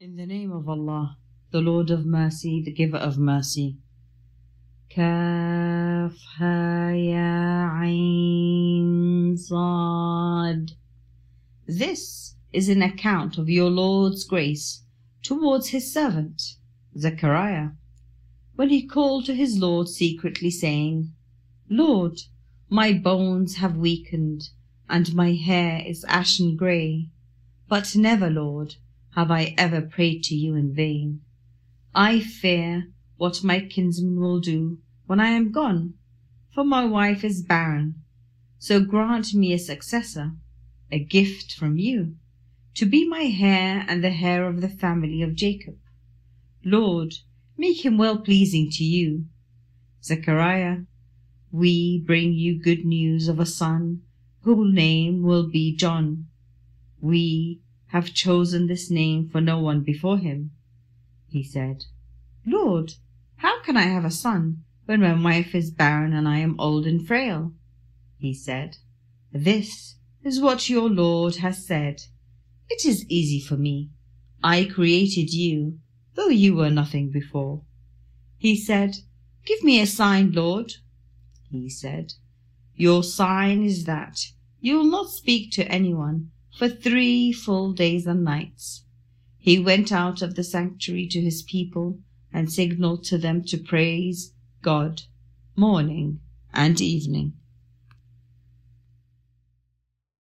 In the name of Allah, the Lord of Mercy, the Giver of Mercy. Kaf ya. This is an account of your Lord's grace towards his servant, Zechariah, when he called to his Lord secretly, saying, Lord, my bones have weakened, and my hair is ashen grey, but never, Lord, have I ever prayed to you in vain. I fear what my kinsman will do when I am gone, for my wife is barren. So grant me a successor, a gift from you, to be my heir and the heir of the family of Jacob. Lord, make him well pleasing to you. Zechariah, we bring you good news of a son whose name will be John. We have chosen this name for no one before him. He said, Lord, how can I have a son when my wife is barren and I am old and frail? He said, This is what your Lord has said. It is easy for me. I created you, though you were nothing before. He said, Give me a sign, Lord. He said, Your sign is that you will not speak to anyone for three full days and nights. He went out of the sanctuary to his people and signaled to them to praise God morning and evening.